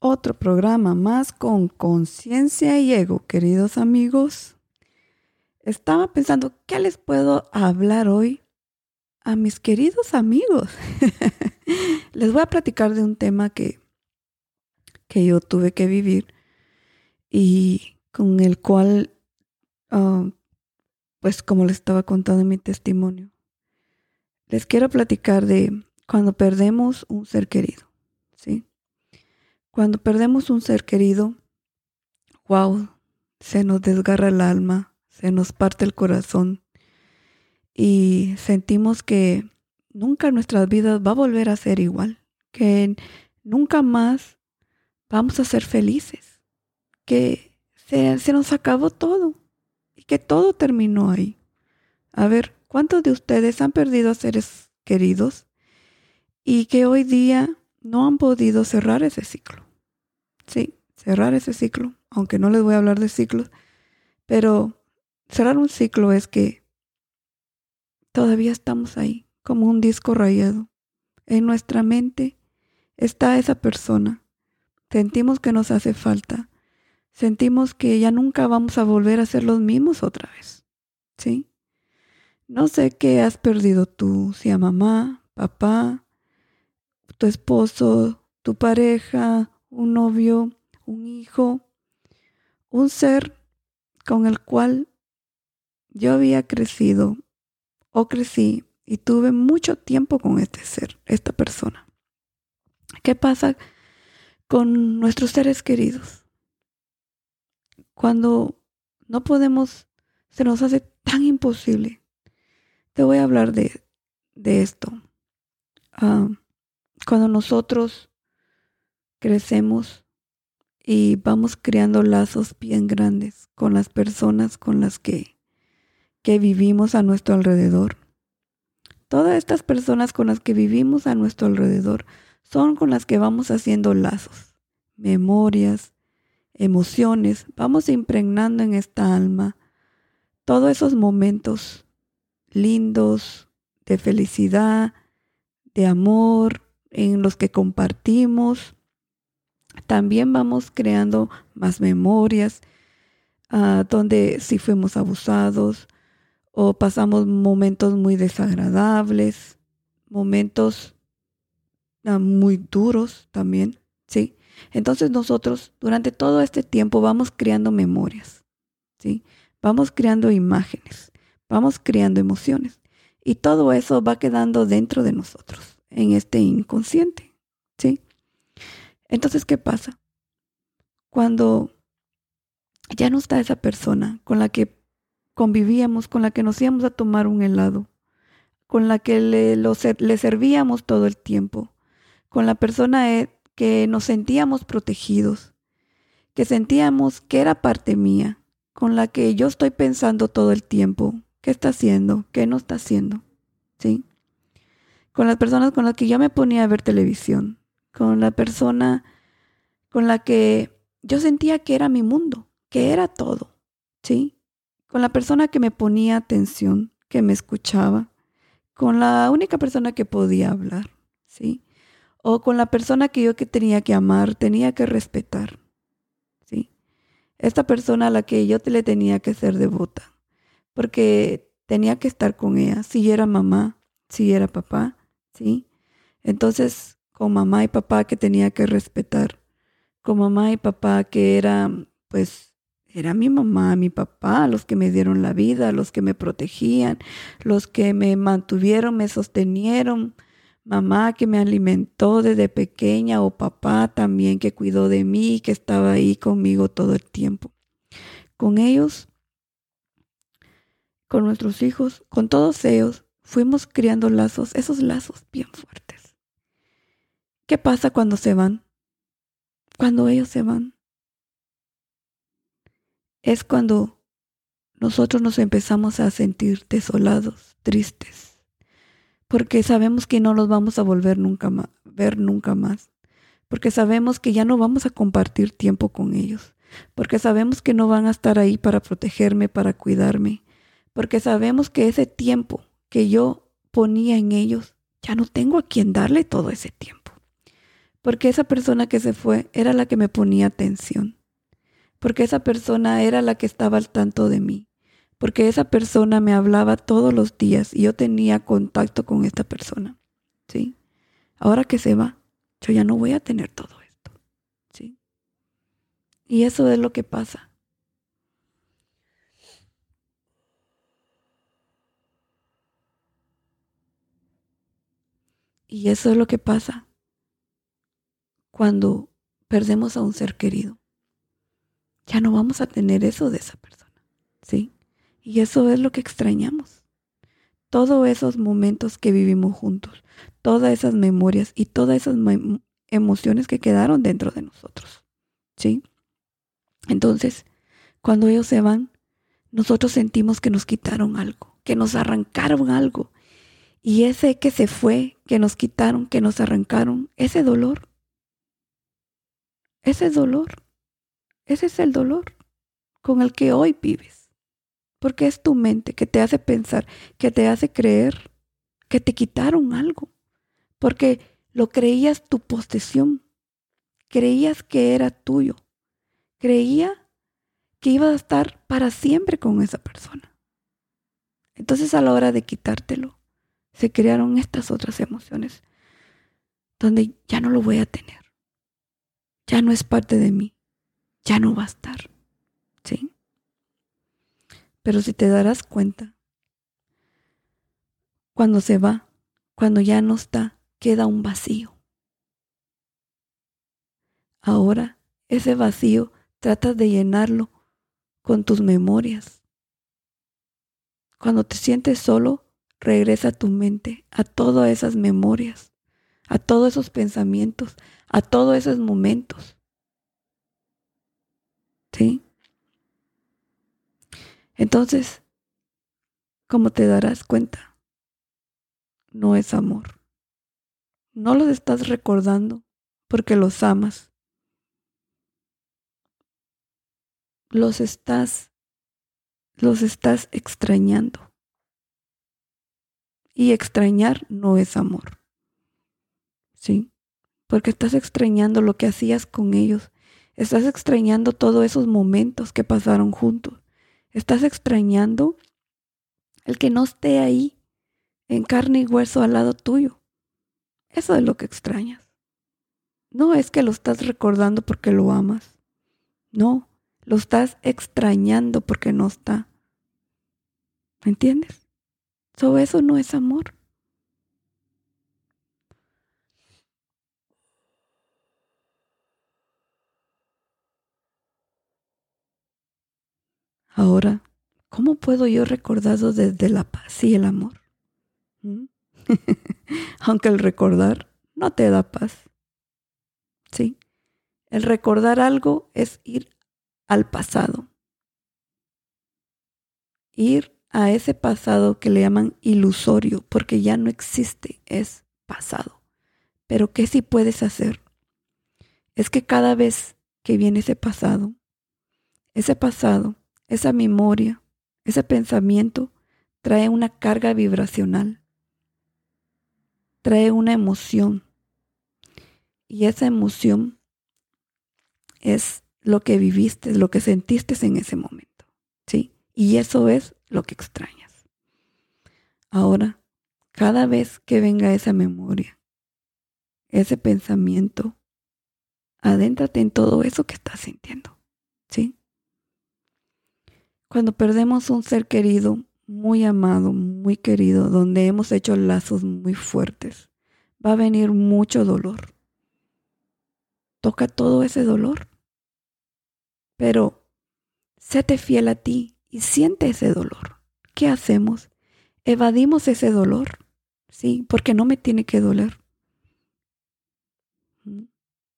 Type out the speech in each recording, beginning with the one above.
Otro programa más con conciencia y ego, queridos amigos. Estaba pensando, ¿qué les puedo hablar hoy a mis queridos amigos? les voy a platicar de un tema que, que yo tuve que vivir y con el cual, ah, pues como les estaba contando en mi testimonio, les quiero platicar de cuando perdemos un ser querido, ¿sí? Cuando perdemos un ser querido, wow, se nos desgarra el alma, se nos parte el corazón y sentimos que nunca nuestras vidas va a volver a ser igual, que nunca más vamos a ser felices, que se, se nos acabó todo y que todo terminó ahí. A ver, ¿cuántos de ustedes han perdido a seres queridos y que hoy día no han podido cerrar ese ciclo? Sí, cerrar ese ciclo, aunque no les voy a hablar de ciclos, pero cerrar un ciclo es que todavía estamos ahí, como un disco rayado. En nuestra mente está esa persona. Sentimos que nos hace falta. Sentimos que ya nunca vamos a volver a ser los mismos otra vez. ¿Sí? No sé qué has perdido tú, si a mamá, papá, tu esposo, tu pareja, un novio, un hijo, un ser con el cual yo había crecido o crecí y tuve mucho tiempo con este ser, esta persona. ¿Qué pasa con nuestros seres queridos? Cuando no podemos, se nos hace tan imposible. Te voy a hablar de, de esto. Ah, cuando nosotros crecemos y vamos creando lazos bien grandes con las personas con las que, que vivimos a nuestro alrededor. Todas estas personas con las que vivimos a nuestro alrededor son con las que vamos haciendo lazos, memorias, emociones, vamos impregnando en esta alma todos esos momentos lindos de felicidad, de amor, en los que compartimos también vamos creando más memorias ah, donde si fuimos abusados o pasamos momentos muy desagradables, momentos ah, muy duros también, ¿sí? Entonces nosotros durante todo este tiempo vamos creando memorias, ¿sí? Vamos creando imágenes, vamos creando emociones y todo eso va quedando dentro de nosotros, en este inconsciente, ¿sí? Entonces, ¿qué pasa? Cuando ya no está esa persona con la que convivíamos, con la que nos íbamos a tomar un helado, con la que le, le servíamos todo el tiempo, con la persona eh, que nos sentíamos protegidos, que sentíamos que era parte mía, con la que yo estoy pensando todo el tiempo, qué está haciendo, qué no está haciendo, ¿sí? Con las personas con las que yo me ponía a ver televisión, con la persona con la que yo sentía que era mi mundo, que era todo, ¿sí? Con la persona que me ponía atención, que me escuchaba, con la única persona que podía hablar, ¿sí? O con la persona que yo que tenía que amar, tenía que respetar, ¿sí? Esta persona a la que yo le tenía que ser devota, porque tenía que estar con ella, si era mamá, si era papá, ¿sí? Entonces, con mamá y papá que tenía que respetar, con mamá y papá que era, pues, era mi mamá, mi papá, los que me dieron la vida, los que me protegían, los que me mantuvieron, me sostenieron, mamá que me alimentó desde pequeña o papá también que cuidó de mí, que estaba ahí conmigo todo el tiempo. Con ellos, con nuestros hijos, con todos ellos, fuimos criando lazos, esos lazos bien fuertes. ¿Qué pasa cuando se van? Cuando ellos se van. Es cuando nosotros nos empezamos a sentir desolados, tristes, porque sabemos que no los vamos a volver nunca más, ver nunca más, porque sabemos que ya no vamos a compartir tiempo con ellos, porque sabemos que no van a estar ahí para protegerme, para cuidarme, porque sabemos que ese tiempo que yo ponía en ellos, ya no tengo a quien darle todo ese tiempo. Porque esa persona que se fue era la que me ponía atención. Porque esa persona era la que estaba al tanto de mí. Porque esa persona me hablaba todos los días y yo tenía contacto con esta persona. ¿Sí? Ahora que se va, yo ya no voy a tener todo esto. ¿Sí? Y eso es lo que pasa. Y eso es lo que pasa cuando perdemos a un ser querido. Ya no vamos a tener eso de esa persona, ¿sí? Y eso es lo que extrañamos. Todos esos momentos que vivimos juntos, todas esas memorias y todas esas emociones que quedaron dentro de nosotros, ¿sí? Entonces, cuando ellos se van, nosotros sentimos que nos quitaron algo, que nos arrancaron algo, y ese que se fue, que nos quitaron, que nos arrancaron, ese dolor, ese dolor, ese es el dolor con el que hoy vives. Porque es tu mente que te hace pensar, que te hace creer que te quitaron algo. Porque lo creías tu posesión. Creías que era tuyo. Creía que ibas a estar para siempre con esa persona. Entonces a la hora de quitártelo, se crearon estas otras emociones donde ya no lo voy a tener. Ya no es parte de mí. Ya no va a estar. ¿Sí? Pero si te darás cuenta, cuando se va, cuando ya no está, queda un vacío. Ahora, ese vacío tratas de llenarlo con tus memorias. Cuando te sientes solo, regresa tu mente a todas esas memorias, a todos esos pensamientos, a todos esos momentos. ¿Sí? Entonces, como te darás cuenta, no es amor. No los estás recordando porque los amas. Los estás los estás extrañando. Y extrañar no es amor. ¿Sí? Porque estás extrañando lo que hacías con ellos. Estás extrañando todos esos momentos que pasaron juntos. Estás extrañando el que no esté ahí en carne y hueso al lado tuyo. Eso es lo que extrañas. No es que lo estás recordando porque lo amas. No, lo estás extrañando porque no está. ¿Me entiendes? eso no es amor. Ahora, ¿cómo puedo yo recordarlo desde la paz y el amor? ¿Mm? Aunque el recordar no te da paz. ¿Sí? El recordar algo es ir al pasado. Ir a ese pasado que le llaman ilusorio, porque ya no existe, es pasado. Pero ¿qué sí puedes hacer? Es que cada vez que viene ese pasado, ese pasado, esa memoria, ese pensamiento, trae una carga vibracional, trae una emoción. Y esa emoción es lo que viviste, lo que sentiste en ese momento. ¿Sí? Y eso es lo que extrañas. Ahora, cada vez que venga esa memoria, ese pensamiento, adéntrate en todo eso que estás sintiendo. ¿Sí? Cuando perdemos un ser querido, muy amado, muy querido, donde hemos hecho lazos muy fuertes, va a venir mucho dolor. Toca todo ese dolor. Pero séte fiel a ti y siente ese dolor. ¿Qué hacemos? Evadimos ese dolor, ¿sí? Porque no me tiene que doler.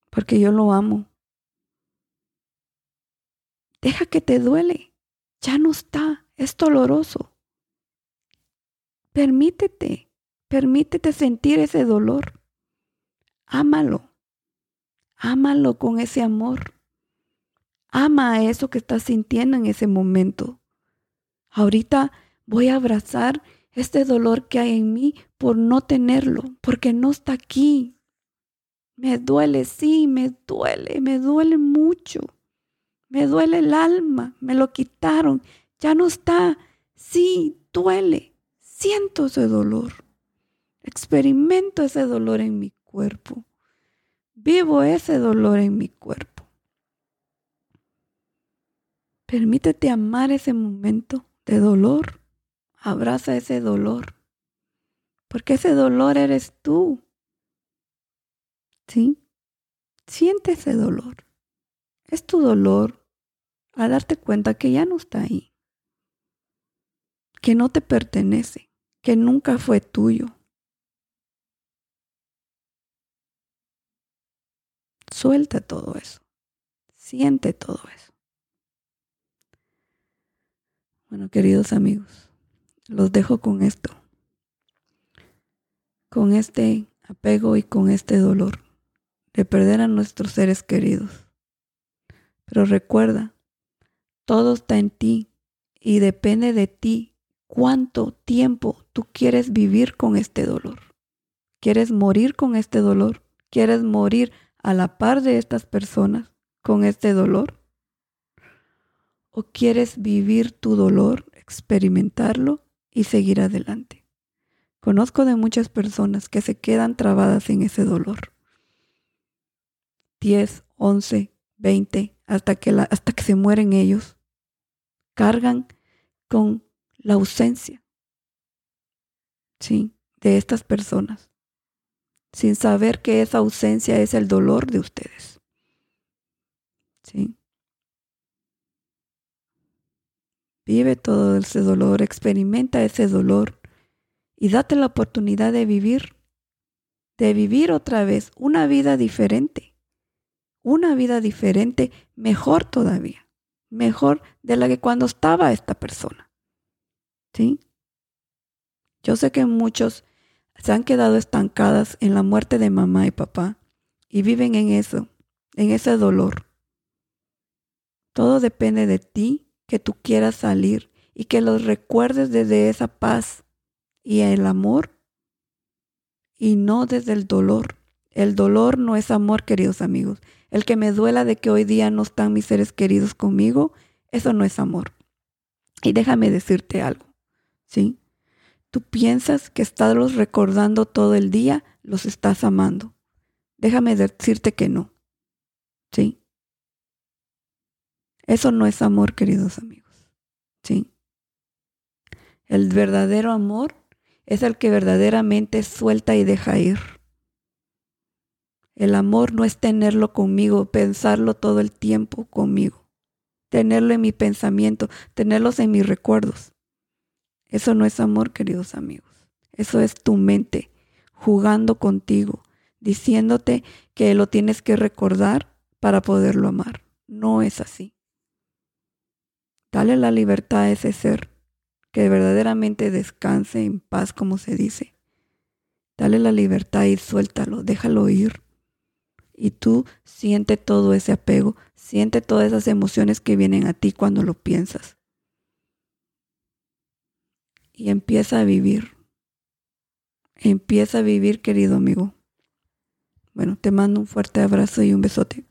Porque yo lo amo. Deja que te duele. Ya no está. Es doloroso. Permítete. Permítete sentir ese dolor. Ámalo. Ámalo con ese amor. Ama a eso que estás sintiendo en ese momento. Ahorita voy a abrazar este dolor que hay en mí por no tenerlo, porque no está aquí. Me duele, sí, me duele, me duele mucho. Me duele el alma, me lo quitaron, ya no está. Sí, duele. Siento ese dolor. Experimento ese dolor en mi cuerpo. Vivo ese dolor en mi cuerpo. Permítete amar ese momento de dolor. Abraza ese dolor. Porque ese dolor eres tú. ¿Sí? Siente ese dolor. Es tu dolor a darte cuenta que ya no está ahí, que no te pertenece, que nunca fue tuyo. Suelta todo eso, siente todo eso. Bueno, queridos amigos, los dejo con esto, con este apego y con este dolor de perder a nuestros seres queridos. Pero recuerda todo está en ti y depende de ti cuánto tiempo tú quieres vivir con este dolor. ¿Quieres morir con este dolor? ¿Quieres morir a la par de estas personas con este dolor? ¿O quieres vivir tu dolor, experimentarlo y seguir adelante? Conozco de muchas personas que se quedan trabadas en ese dolor. 10, 11, 20, hasta que, hasta que se mueren ellos cargan con la ausencia, ¿sí? De estas personas, sin saber que esa ausencia es el dolor de ustedes, ¿sí? Vive todo ese dolor, experimenta ese dolor y date la oportunidad de vivir, de vivir otra vez una vida diferente, una vida diferente, mejor todavía mejor de la que cuando estaba esta persona. ¿Sí? Yo sé que muchos se han quedado estancadas en la muerte de mamá y papá y viven en eso, en ese dolor. Todo depende de ti, que tú quieras salir y que los recuerdes desde esa paz y el amor y no desde el dolor. El dolor no es amor, queridos amigos. El que me duela de que hoy día no están mis seres queridos conmigo, eso no es amor. Y déjame decirte algo, ¿sí? Tú piensas que estarlos recordando todo el día, los estás amando. Déjame decirte que no, ¿sí? Eso no es amor, queridos amigos, ¿sí? El verdadero amor es el que verdaderamente suelta y deja ir. El amor no es tenerlo conmigo, pensarlo todo el tiempo conmigo, tenerlo en mi pensamiento, tenerlos en mis recuerdos. Eso no es amor, queridos amigos. Eso es tu mente jugando contigo, diciéndote que lo tienes que recordar para poderlo amar. No es así. Dale la libertad a ese ser que verdaderamente descanse en paz, como se dice. Dale la libertad y suéltalo, déjalo ir y tú siente todo ese apego, siente todas esas emociones que vienen a ti cuando lo piensas. Y empieza a vivir. Empieza a vivir, querido amigo. Bueno, te mando un fuerte abrazo y un besote.